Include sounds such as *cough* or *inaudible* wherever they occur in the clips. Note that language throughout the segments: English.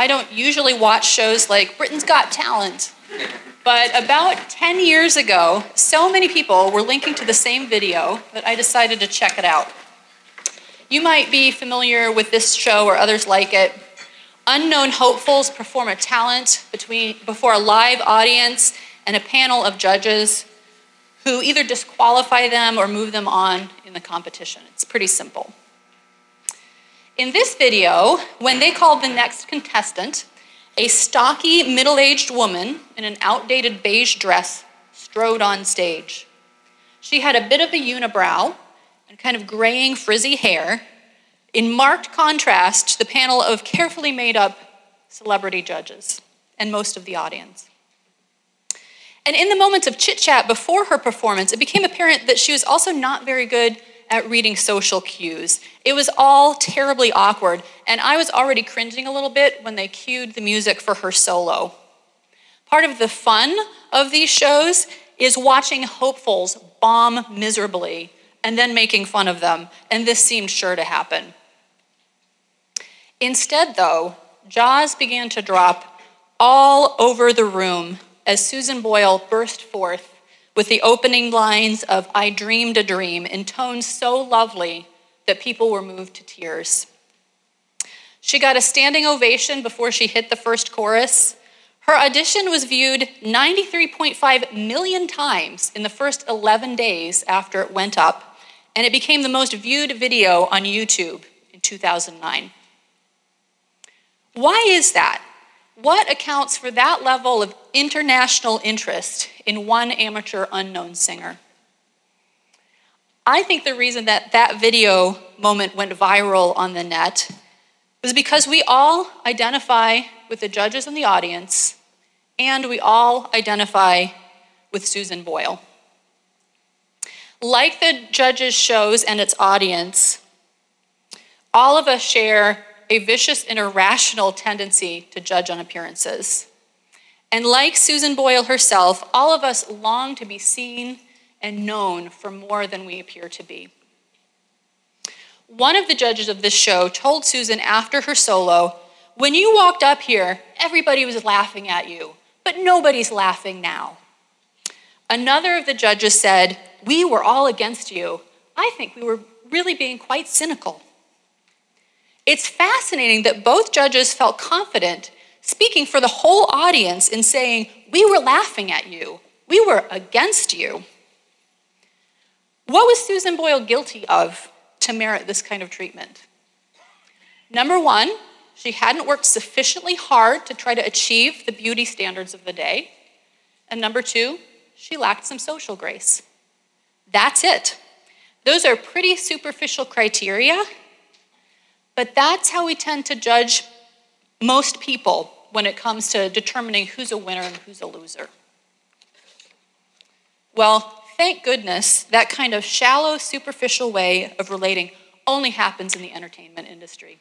I don't usually watch shows like Britain's Got Talent. But about 10 years ago, so many people were linking to the same video that I decided to check it out. You might be familiar with this show or others like it. Unknown hopefuls perform a talent between, before a live audience and a panel of judges who either disqualify them or move them on in the competition. It's pretty simple. In this video, when they called the next contestant, a stocky, middle aged woman in an outdated beige dress strode on stage. She had a bit of a unibrow and kind of graying, frizzy hair, in marked contrast to the panel of carefully made up celebrity judges and most of the audience. And in the moments of chit chat before her performance, it became apparent that she was also not very good at reading social cues. It was all terribly awkward, and I was already cringing a little bit when they cued the music for her solo. Part of the fun of these shows is watching hopefuls bomb miserably and then making fun of them, and this seemed sure to happen. Instead, though, jaws began to drop all over the room as Susan Boyle burst forth with the opening lines of I Dreamed a Dream in tones so lovely that people were moved to tears. She got a standing ovation before she hit the first chorus. Her audition was viewed 93.5 million times in the first 11 days after it went up, and it became the most viewed video on YouTube in 2009. Why is that? What accounts for that level of international interest in one amateur unknown singer? I think the reason that that video moment went viral on the net was because we all identify with the judges in the audience and we all identify with Susan Boyle. Like the judges' shows and its audience, all of us share a vicious and irrational tendency to judge on appearances. And like Susan Boyle herself, all of us long to be seen and known for more than we appear to be. One of the judges of this show told Susan after her solo, When you walked up here, everybody was laughing at you, but nobody's laughing now. Another of the judges said, We were all against you. I think we were really being quite cynical. It's fascinating that both judges felt confident speaking for the whole audience in saying, We were laughing at you, we were against you. What was Susan Boyle guilty of to merit this kind of treatment? Number one, she hadn't worked sufficiently hard to try to achieve the beauty standards of the day. And number two, she lacked some social grace. That's it. Those are pretty superficial criteria, but that's how we tend to judge most people when it comes to determining who's a winner and who's a loser. Well, thank goodness that kind of shallow, superficial way of relating only happens in the entertainment industry.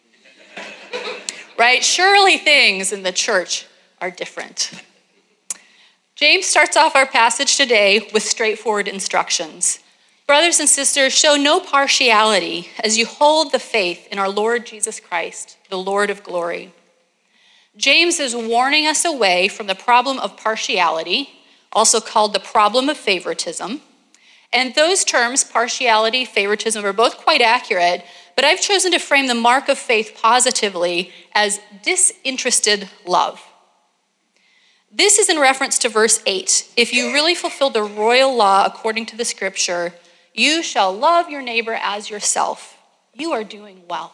*laughs* right? Surely things in the church are different. James starts off our passage today with straightforward instructions. Brothers and sisters, show no partiality as you hold the faith in our Lord Jesus Christ, the Lord of glory. James is warning us away from the problem of partiality, also called the problem of favoritism. And those terms, partiality, favoritism, are both quite accurate, but I've chosen to frame the mark of faith positively as disinterested love. This is in reference to verse 8. If you really fulfill the royal law according to the scripture, you shall love your neighbor as yourself. You are doing well.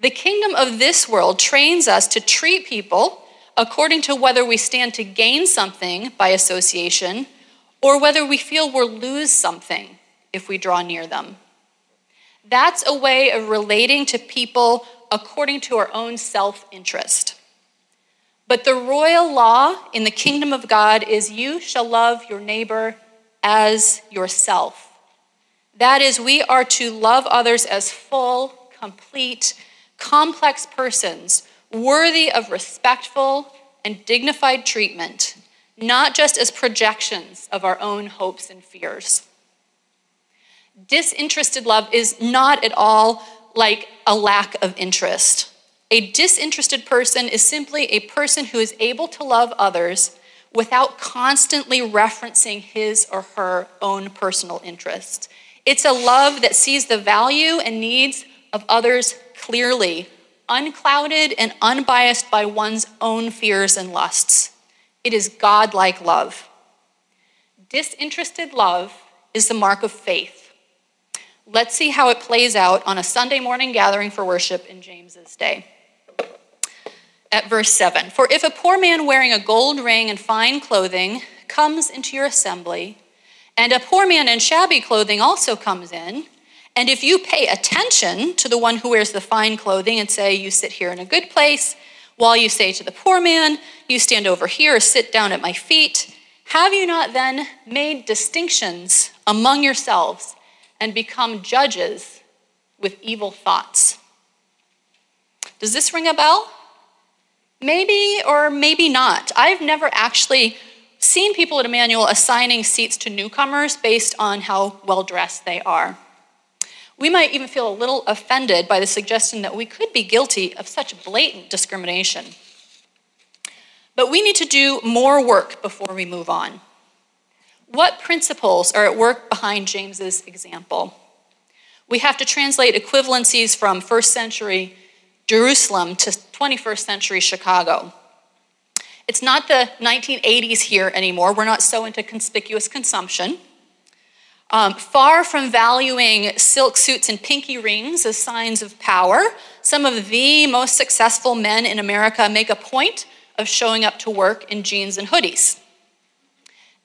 The kingdom of this world trains us to treat people according to whether we stand to gain something by association or whether we feel we'll lose something if we draw near them. That's a way of relating to people according to our own self interest. But the royal law in the kingdom of God is you shall love your neighbor as yourself. That is, we are to love others as full, complete, complex persons, worthy of respectful and dignified treatment, not just as projections of our own hopes and fears. Disinterested love is not at all like a lack of interest. A disinterested person is simply a person who is able to love others without constantly referencing his or her own personal interests. It's a love that sees the value and needs of others clearly, unclouded and unbiased by one's own fears and lusts. It is God-like love. Disinterested love is the mark of faith. Let's see how it plays out on a Sunday morning gathering for worship in James's day at verse 7 For if a poor man wearing a gold ring and fine clothing comes into your assembly, and a poor man in shabby clothing also comes in, and if you pay attention to the one who wears the fine clothing and say, You sit here in a good place, while you say to the poor man, You stand over here or sit down at my feet, have you not then made distinctions among yourselves and become judges with evil thoughts? Does this ring a bell? Maybe or maybe not. I've never actually seen people at Immanuel assigning seats to newcomers based on how well dressed they are. We might even feel a little offended by the suggestion that we could be guilty of such blatant discrimination. But we need to do more work before we move on. What principles are at work behind James's example? We have to translate equivalencies from first century Jerusalem to 21st century Chicago. It's not the 1980s here anymore. We're not so into conspicuous consumption. Um, far from valuing silk suits and pinky rings as signs of power, some of the most successful men in America make a point of showing up to work in jeans and hoodies.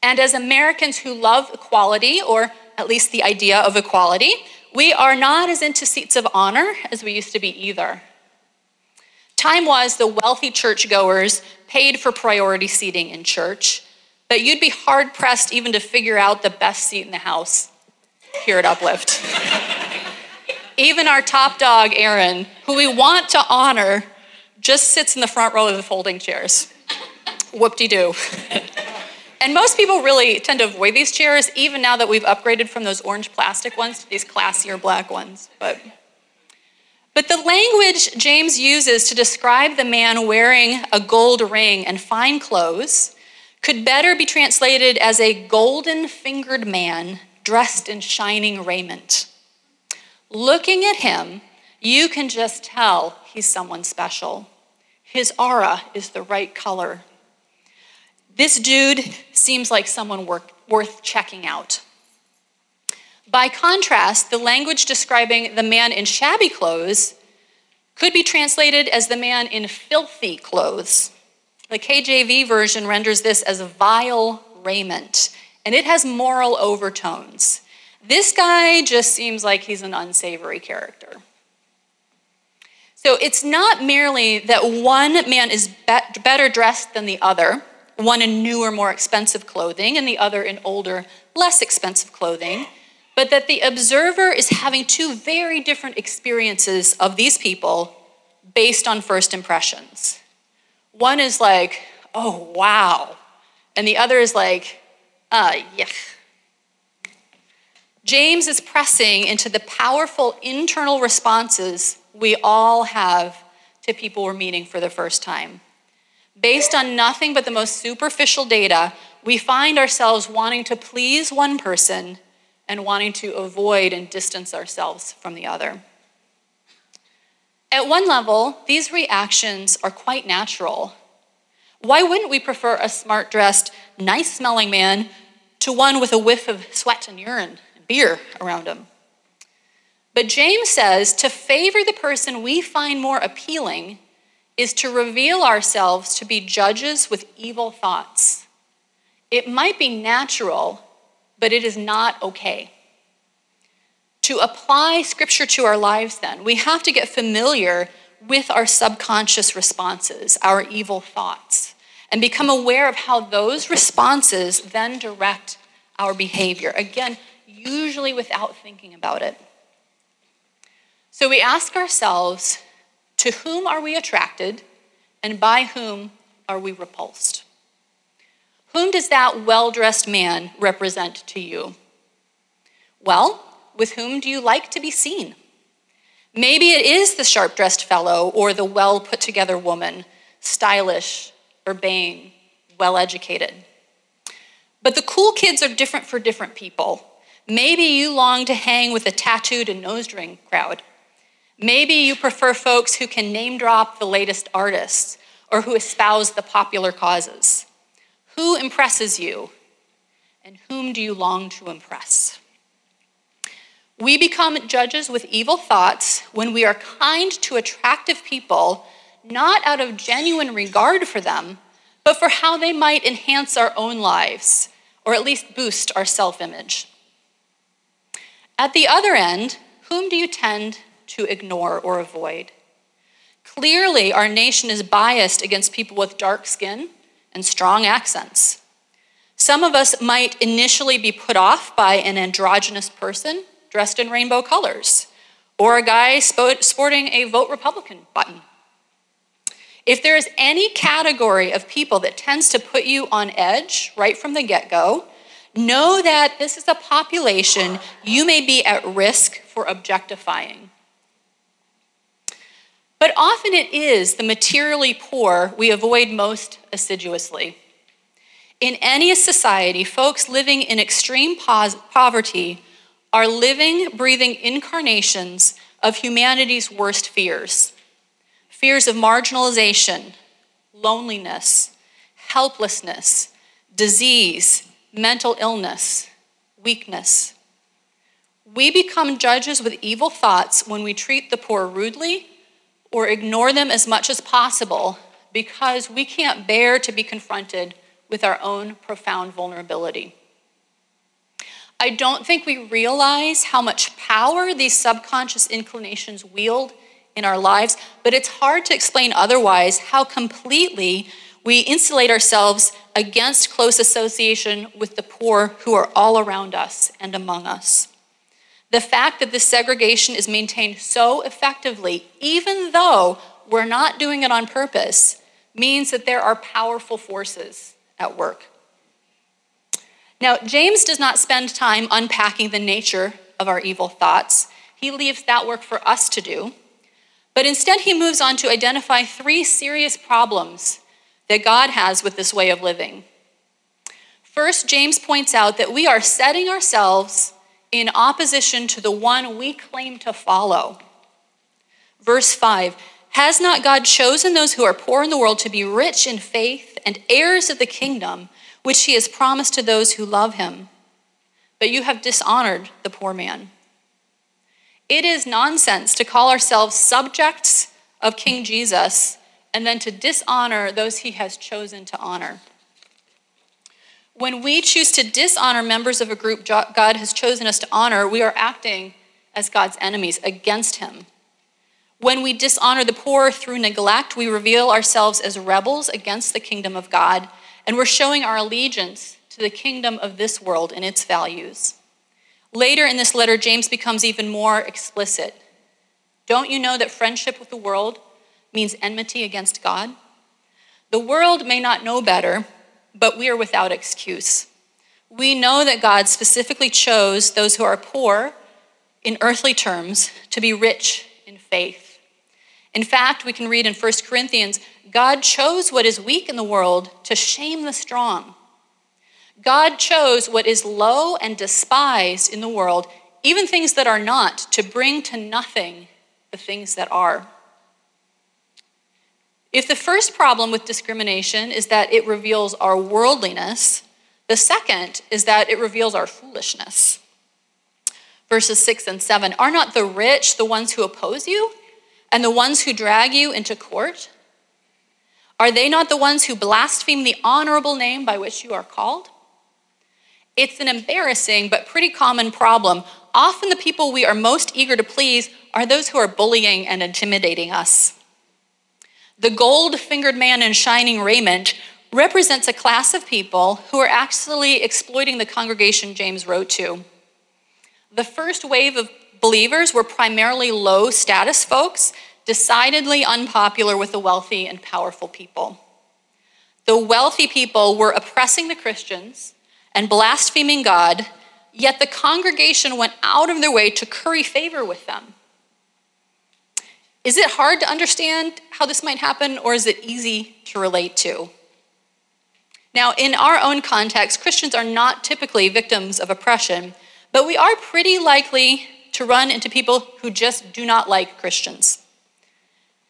And as Americans who love equality, or at least the idea of equality, we are not as into seats of honor as we used to be either. Time was the wealthy churchgoers paid for priority seating in church, but you'd be hard pressed even to figure out the best seat in the house here at Uplift. *laughs* even our top dog, Aaron, who we want to honor, just sits in the front row of the folding chairs. Whoop de doo. *laughs* and most people really tend to avoid these chairs, even now that we've upgraded from those orange plastic ones to these classier black ones. But but the language James uses to describe the man wearing a gold ring and fine clothes could better be translated as a golden fingered man dressed in shining raiment. Looking at him, you can just tell he's someone special. His aura is the right color. This dude seems like someone worth checking out. By contrast, the language describing the man in shabby clothes could be translated as the man in filthy clothes. The KJV version renders this as vile raiment, and it has moral overtones. This guy just seems like he's an unsavory character. So it's not merely that one man is better dressed than the other, one in newer, more expensive clothing, and the other in older, less expensive clothing but that the observer is having two very different experiences of these people based on first impressions. One is like, oh, wow. And the other is like, uh. James is pressing into the powerful internal responses we all have to people we're meeting for the first time. Based on nothing but the most superficial data, we find ourselves wanting to please one person and wanting to avoid and distance ourselves from the other. At one level, these reactions are quite natural. Why wouldn't we prefer a smart dressed, nice smelling man to one with a whiff of sweat and urine and beer around him? But James says to favor the person we find more appealing is to reveal ourselves to be judges with evil thoughts. It might be natural but it is not okay. To apply scripture to our lives, then, we have to get familiar with our subconscious responses, our evil thoughts, and become aware of how those responses then direct our behavior. Again, usually without thinking about it. So we ask ourselves to whom are we attracted, and by whom are we repulsed? Whom does that well dressed man represent to you? Well, with whom do you like to be seen? Maybe it is the sharp dressed fellow or the well put together woman, stylish, urbane, well educated. But the cool kids are different for different people. Maybe you long to hang with the tattooed and nose ring crowd. Maybe you prefer folks who can name drop the latest artists or who espouse the popular causes. Who impresses you? And whom do you long to impress? We become judges with evil thoughts when we are kind to attractive people, not out of genuine regard for them, but for how they might enhance our own lives, or at least boost our self image. At the other end, whom do you tend to ignore or avoid? Clearly, our nation is biased against people with dark skin and strong accents. Some of us might initially be put off by an androgynous person dressed in rainbow colors, or a guy sporting a Vote Republican button. If there is any category of people that tends to put you on edge right from the get go, know that this is a population you may be at risk for objectifying. But often it is the materially poor we avoid most assiduously. In any society, folks living in extreme poverty are living, breathing incarnations of humanity's worst fears fears of marginalization, loneliness, helplessness, disease, mental illness, weakness. We become judges with evil thoughts when we treat the poor rudely or ignore them as much as possible because we can't bear to be confronted with our own profound vulnerability. I don't think we realize how much power these subconscious inclinations wield in our lives, but it's hard to explain otherwise how completely we insulate ourselves against close association with the poor who are all around us and among us. The fact that this segregation is maintained so effectively, even though we're not doing it on purpose, means that there are powerful forces at work. Now, James does not spend time unpacking the nature of our evil thoughts. He leaves that work for us to do. But instead, he moves on to identify three serious problems that God has with this way of living. First, James points out that we are setting ourselves in opposition to the one we claim to follow. Verse 5 Has not God chosen those who are poor in the world to be rich in faith and heirs of the kingdom? which he has promised to those who love him. But you have dishonored the poor man. It is nonsense to call ourselves subjects of King Jesus and then to dishonor those he has chosen to honor. When we choose to dishonor members of a group God has chosen us to honor, we are acting as God's enemies against him. When we dishonor the poor through neglect, we reveal ourselves as rebels against the kingdom of God and we're showing our allegiance to the kingdom of this world and its values. Later in this letter, James becomes even more explicit. Don't you know that friendship with the world means enmity against God? The world may not know better, but we are without excuse. We know that God specifically chose those who are poor in earthly terms to be rich in faith. In fact, we can read in 1 Corinthians God chose what is weak in the world to shame the strong. God chose what is low and despised in the world, even things that are not, to bring to nothing the things that are. If the first problem with discrimination is that it reveals our worldliness, the second is that it reveals our foolishness. Verses 6 and 7 Are not the rich the ones who oppose you, and the ones who drag you into court? Are they not the ones who blaspheme the honorable name by which you are called? It's an embarrassing but pretty common problem. Often the people we are most eager to please are those who are bullying and intimidating us. The gold fingered man in shining raiment represents a class of people who are actually exploiting the congregation James wrote to. The first wave of believers were primarily low status folks decidedly unpopular with the wealthy and powerful people. The wealthy people were oppressing the Christians and blaspheming God, yet the congregation went out of their way to curry favor with them. Is it hard to understand how this might happen, or is it easy to relate to? Now, in our own context, Christians are not typically victims of oppression, but we are pretty likely to run into people who just do not like Christians.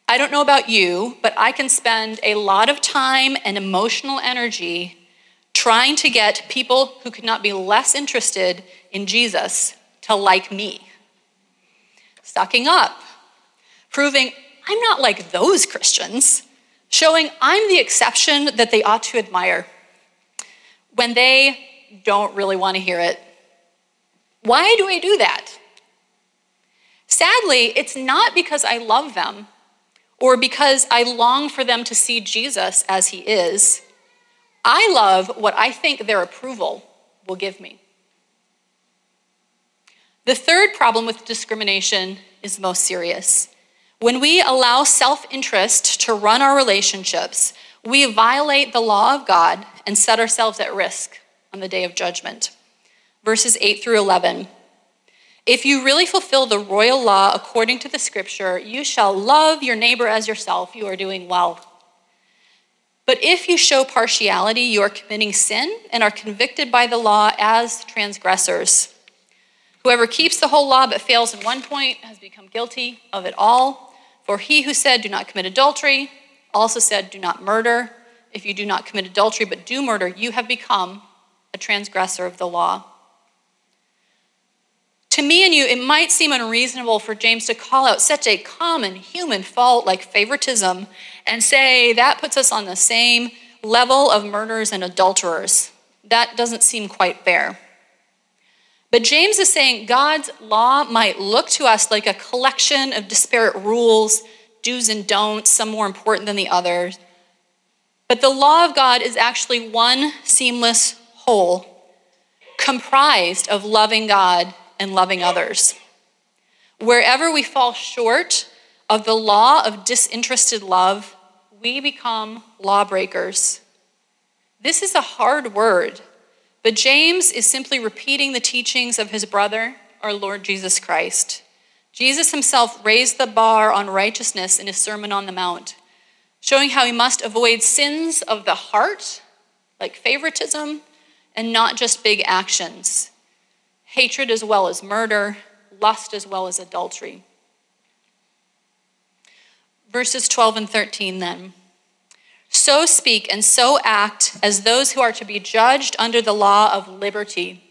I don't know about you, but I can spend a lot of time and emotional energy trying to get people who could not be less interested in Jesus to like me. Sucking up, proving I'm not like those Christians, showing I'm the exception that they ought to admire when they don't really want to hear it. Why do I do that? Sadly, it's not because I love them or because I long for them to see Jesus as he is. I love what I think their approval will give me. The third problem with discrimination is most serious. When we allow self interest to run our relationships, we violate the law of God and set ourselves at risk on the day of judgment. Verses 8 through 11. If you really fulfill the royal law according to the scripture, you shall love your neighbor as yourself, you are doing well. But if you show partiality, you are committing sin and are convicted by the law as transgressors. Whoever keeps the whole law but fails in one point has become guilty of it all. For he who said, Do not commit adultery, also said, Do not murder. If you do not commit adultery but do murder, you have become a transgressor of the law. To me and you, it might seem unreasonable for James to call out such a common human fault like favoritism and say that puts us on the same level of murderers and adulterers. That doesn't seem quite fair. But James is saying God's law might look to us like a collection of disparate rules, do's and don'ts, some more important than the others. But the law of God is actually one seamless whole, comprised of loving God and loving others. Wherever we fall short of the law of disinterested love, we become lawbreakers. This is a hard word, but James is simply repeating the teachings of his brother, our Lord Jesus Christ. Jesus himself raised the bar on righteousness in his Sermon on the Mount, showing how we must avoid sins of the heart, like favoritism, and not just big actions hatred as well as murder, lust as well as adultery. Verses 12 and 13 then. So speak and so act as those who are to be judged under the law of liberty.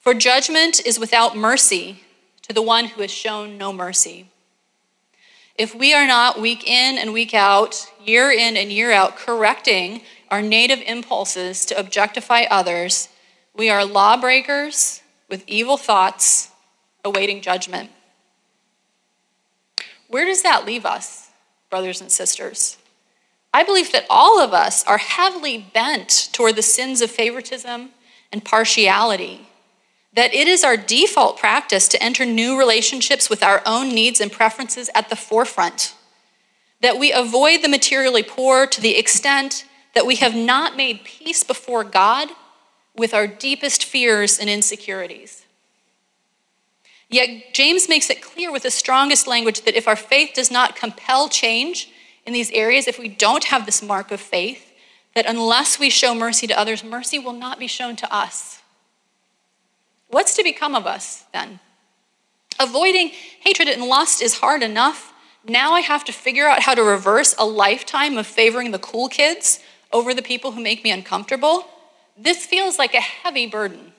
For judgment is without mercy to the one who has shown no mercy. If we are not week in and week out, year in and year out, correcting our native impulses to objectify others, we are lawbreakers with evil thoughts awaiting judgment. Where does that leave us, brothers and sisters? I believe that all of us are heavily bent toward the sins of favoritism and partiality. That it is our default practice to enter new relationships with our own needs and preferences at the forefront. That we avoid the materially poor to the extent that we have not made peace before God with our deepest fears and insecurities. Yet James makes it clear with the strongest language that if our faith does not compel change in these areas, if we don't have this mark of faith, that unless we show mercy to others, mercy will not be shown to us. What's to become of us then? Avoiding hatred and lust is hard enough. Now I have to figure out how to reverse a lifetime of favoring the cool kids over the people who make me uncomfortable. This feels like a heavy burden.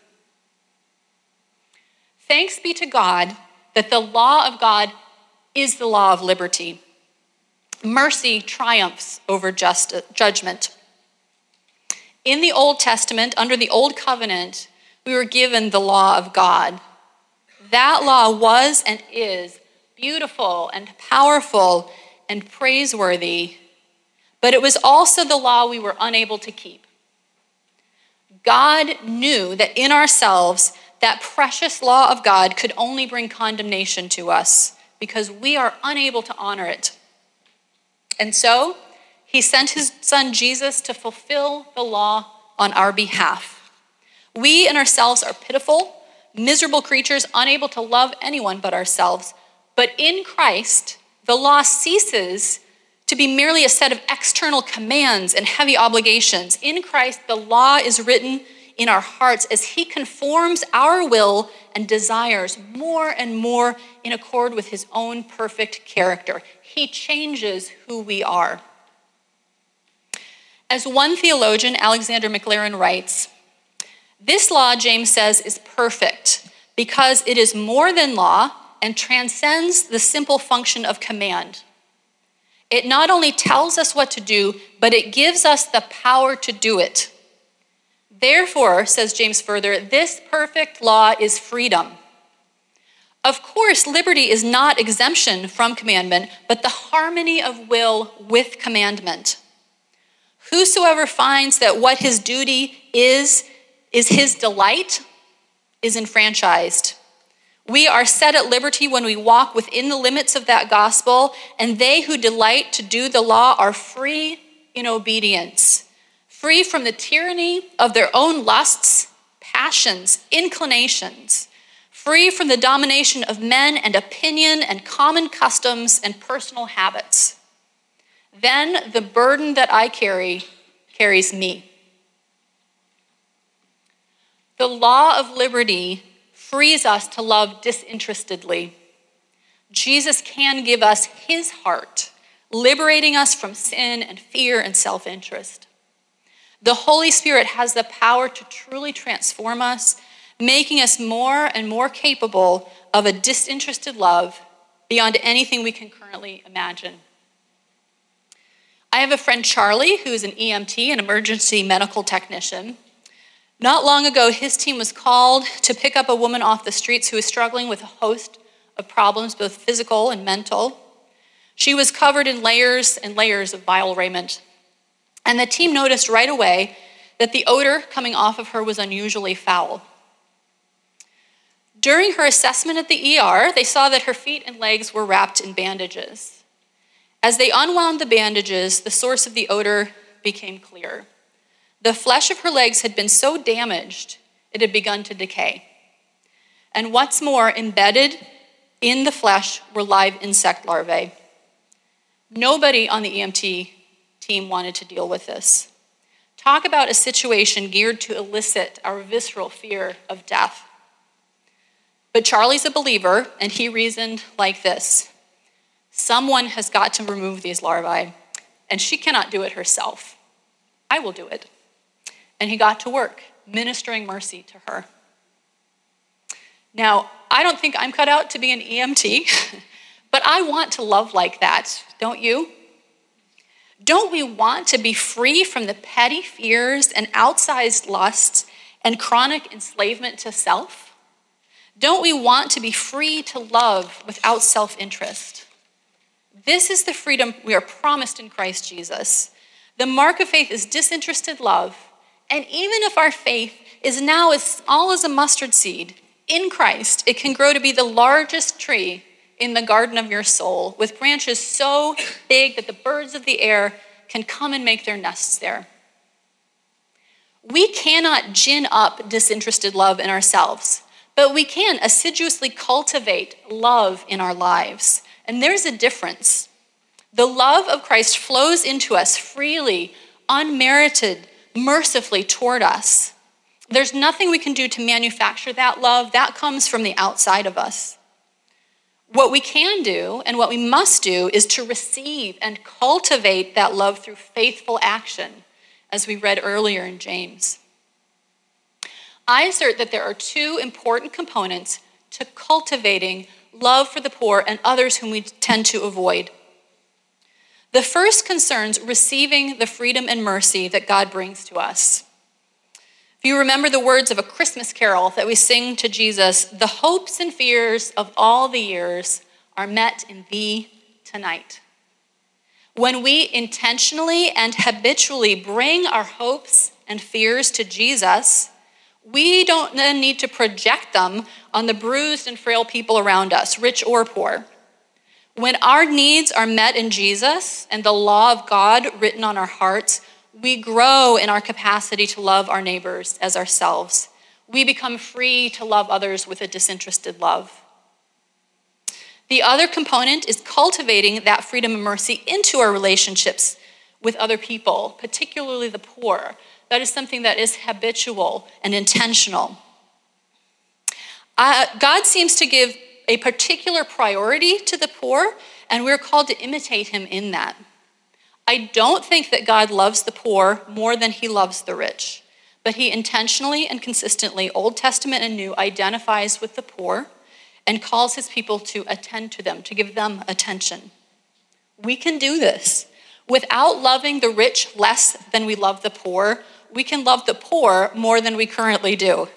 Thanks be to God that the law of God is the law of liberty. Mercy triumphs over just, uh, judgment. In the Old Testament, under the Old Covenant, we were given the law of God. That law was and is beautiful and powerful and praiseworthy, but it was also the law we were unable to keep. God knew that in ourselves, that precious law of God could only bring condemnation to us because we are unable to honor it. And so, he sent his son Jesus to fulfill the law on our behalf. We in ourselves are pitiful, miserable creatures, unable to love anyone but ourselves. But in Christ, The law ceases to be merely a set of external commands and heavy obligations. In Christ, the law is written in our hearts as He conforms our will and desires more and more in accord with His own perfect character. He changes who we are. As one theologian, Alexander Maclaren, writes, this law, James says, is perfect because it is more than law and transcends the simple function of command. It not only tells us what to do, but it gives us the power to do it. Therefore, says James further, this perfect law is freedom. Of course, liberty is not exemption from commandment, but the harmony of will with commandment. Whosoever finds that what his duty is, is his delight, is enfranchised. We are set at liberty when we walk within the limits of that gospel, and they who delight to do the law are free in obedience free from the tyranny of their own lusts, passions, inclinations, free from the domination of men and opinion and common customs and personal habits. Then the burden that I carry carries me. The law of liberty frees us to love disinterestedly. Jesus can give us his heart, liberating us from sin and fear and self interest. The Holy Spirit has the power to truly transform us, making us more and more capable of a disinterested love beyond anything we can currently imagine. I have a friend, Charlie, who is an EMT, an emergency medical technician. Not long ago, his team was called to pick up a woman off the streets who was struggling with a host of problems, both physical and mental. She was covered in layers and layers of vile raiment. And the team noticed right away that the odor coming off of her was unusually foul. During her assessment at the ER, they saw that her feet and legs were wrapped in bandages. As they unwound the bandages, the source of the odor became clear. The flesh of her legs had been so damaged, it had begun to decay. And what's more, embedded in the flesh were live insect larvae. Nobody on the EMT team wanted to deal with this. Talk about a situation geared to elicit our visceral fear of death. But Charlie's a believer, and he reasoned like this Someone has got to remove these larvae, and she cannot do it herself. I will do it. And he got to work, ministering mercy to her. Now, I don't think I'm cut out to be an EMT, *laughs* but I want to love like that, don't you? Don't we want to be free from the petty fears and outsized lusts and chronic enslavement to self? Don't we want to be free to love without self interest? This is the freedom we are promised in Christ Jesus. The mark of faith is disinterested love. And even if our faith is now as small as a mustard seed, in Christ, it can grow to be the largest tree in the garden of your soul with branches so big that the birds of the air can come and make their nests there. We cannot gin up disinterested love in ourselves, but we can assiduously cultivate love in our lives. And there's a difference. The love of Christ flows into us freely, unmerited, mercifully toward us. There's nothing we can do to manufacture that love, that comes from the outside of us. What we can do and what we must do is to receive and cultivate that love through faithful action, as we read earlier in James. I assert that there are two important components to cultivating love for the poor and others whom we tend to avoid. The first concerns receiving the freedom and mercy that God brings to us. If you remember the words of a Christmas carol that we sing to Jesus, the hopes and fears of all the years are met in thee tonight. When we intentionally and habitually bring our hopes and fears to Jesus, we don't then need to project them on the bruised and frail people around us, rich or poor. When our needs are met in Jesus and the law of God written on our hearts, we grow in our capacity to love our neighbors as ourselves. We become free to love others with a disinterested love. The other component is cultivating that freedom and mercy into our relationships with other people, particularly the poor. That is something that is habitual and intentional. Uh, God seems to give a particular priority to the poor, and we're called to imitate him in that. I don't think that God loves the poor more than he loves the rich, but he intentionally and consistently, Old Testament and New, identifies with the poor and calls his people to attend to them, to give them attention. We can do this. Without loving the rich less than we love the poor, we can love the poor more than we currently do.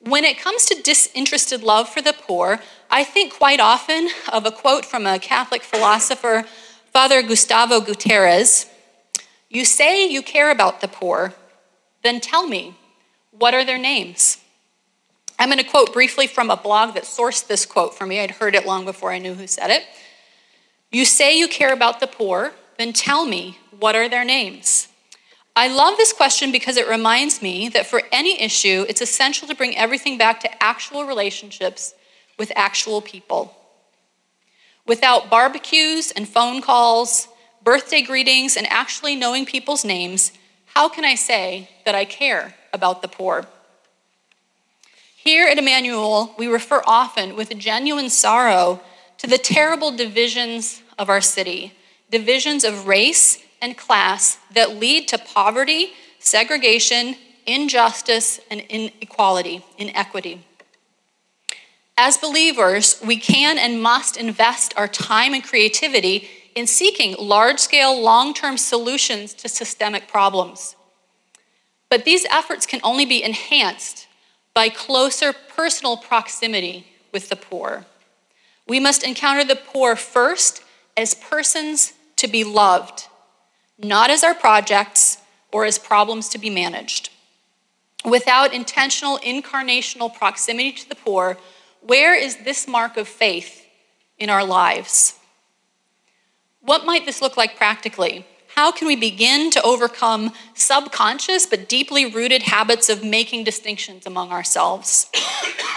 When it comes to disinterested love for the poor, I think quite often of a quote from a Catholic philosopher, Father Gustavo Gutierrez You say you care about the poor, then tell me, what are their names? I'm going to quote briefly from a blog that sourced this quote for me. I'd heard it long before I knew who said it. You say you care about the poor, then tell me, what are their names? I love this question because it reminds me that for any issue, it's essential to bring everything back to actual relationships with actual people. Without barbecues and phone calls, birthday greetings, and actually knowing people's names, how can I say that I care about the poor? Here at Immanuel, we refer often with genuine sorrow to the terrible divisions of our city divisions of race and class that lead to poverty, segregation, injustice, and inequality, inequity. As believers, we can and must invest our time and creativity in seeking large scale, long term solutions to systemic problems. But these efforts can only be enhanced by closer personal proximity with the poor. We must encounter the poor first as persons to be loved, not as our projects or as problems to be managed. Without intentional incarnational proximity to the poor, where is this mark of faith in our lives? What might this look like practically? how can we begin to overcome subconscious but deeply rooted habits of making distinctions among ourselves?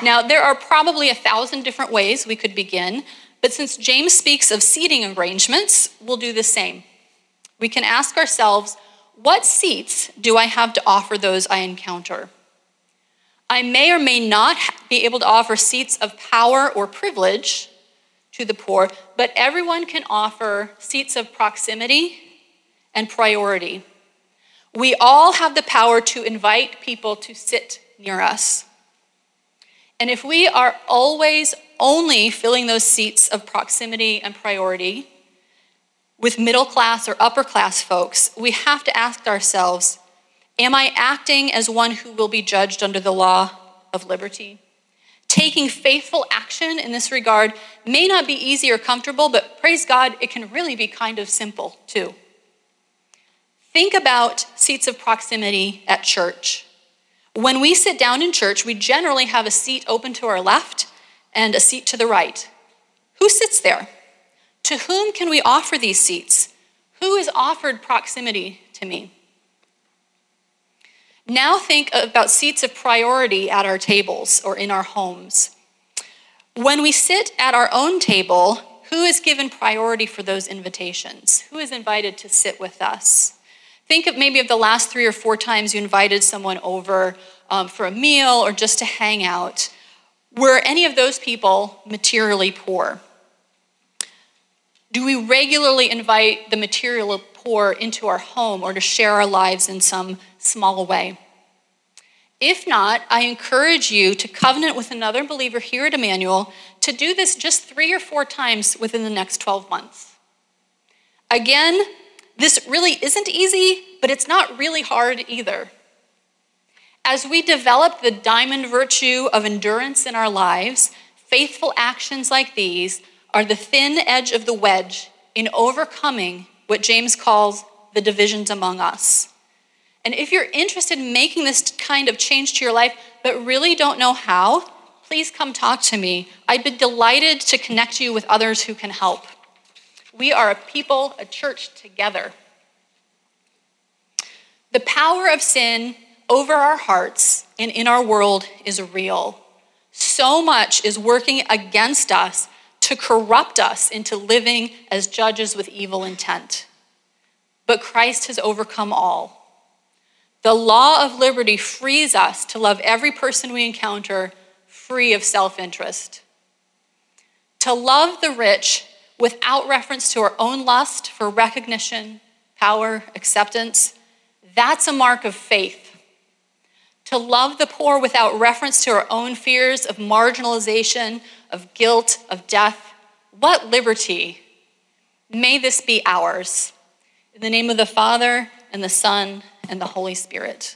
now, there are probably a thousand different ways we could begin, but since James speaks of seating arrangements, we'll do the same. We can ask ourselves, what seats do I have to offer those I encounter? I may or may not be able to offer seats of power or privilege to the poor, but everyone can offer seats of proximity and priority. We all have the power to invite people to sit near us. And if we are always only filling those seats of proximity and priority with middle class or upper class folks, we have to ask ourselves Am I acting as one who will be judged under the law of liberty? Taking faithful action in this regard may not be easy or comfortable, but praise God, it can really be kind of simple too. Think about seats of proximity at church. When we sit down in church, we generally have a seat open to our left and a seat to the right. Who sits there? To whom can we offer these seats? Who is offered proximity to me? Now think about seats of priority at our tables or in our homes. When we sit at our own table, who is given priority for those invitations? Who is invited to sit with us? Think of maybe of the last three or four times you invited someone over um, for a meal or just to hang out. Were any of those people materially poor? Do we regularly invite the material poor into our home or to share our lives in some small way? If not, I encourage you to covenant with another believer here at Immanuel to do this just three or four times within the next 12 months. Again, this really isn't easy, but it's not really hard either. As we develop the diamond virtue of endurance in our lives, faithful actions like these are the thin edge of the wedge in overcoming what James calls the divisions among us. And if you're interested in making this kind of change to your life, but really don't know how, please come talk to me. I'd be delighted to connect you with others who can help. We are a people, a church together. The power of sin over our hearts and in our world is real. So much is working against us to corrupt us into living as judges with evil intent. But Christ has overcome all. The law of liberty frees us to love every person we encounter free of self interest. To love the rich without reference to our own lust for recognition, power, acceptance, that's a mark of faith. To love the poor without reference to our own fears of marginalization, of guilt, of death, what liberty! May this be ours. In the name of the Father, and the Son, and the Holy Spirit.